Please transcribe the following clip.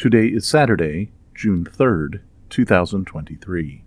Today is Saturday, June 3rd, 2023.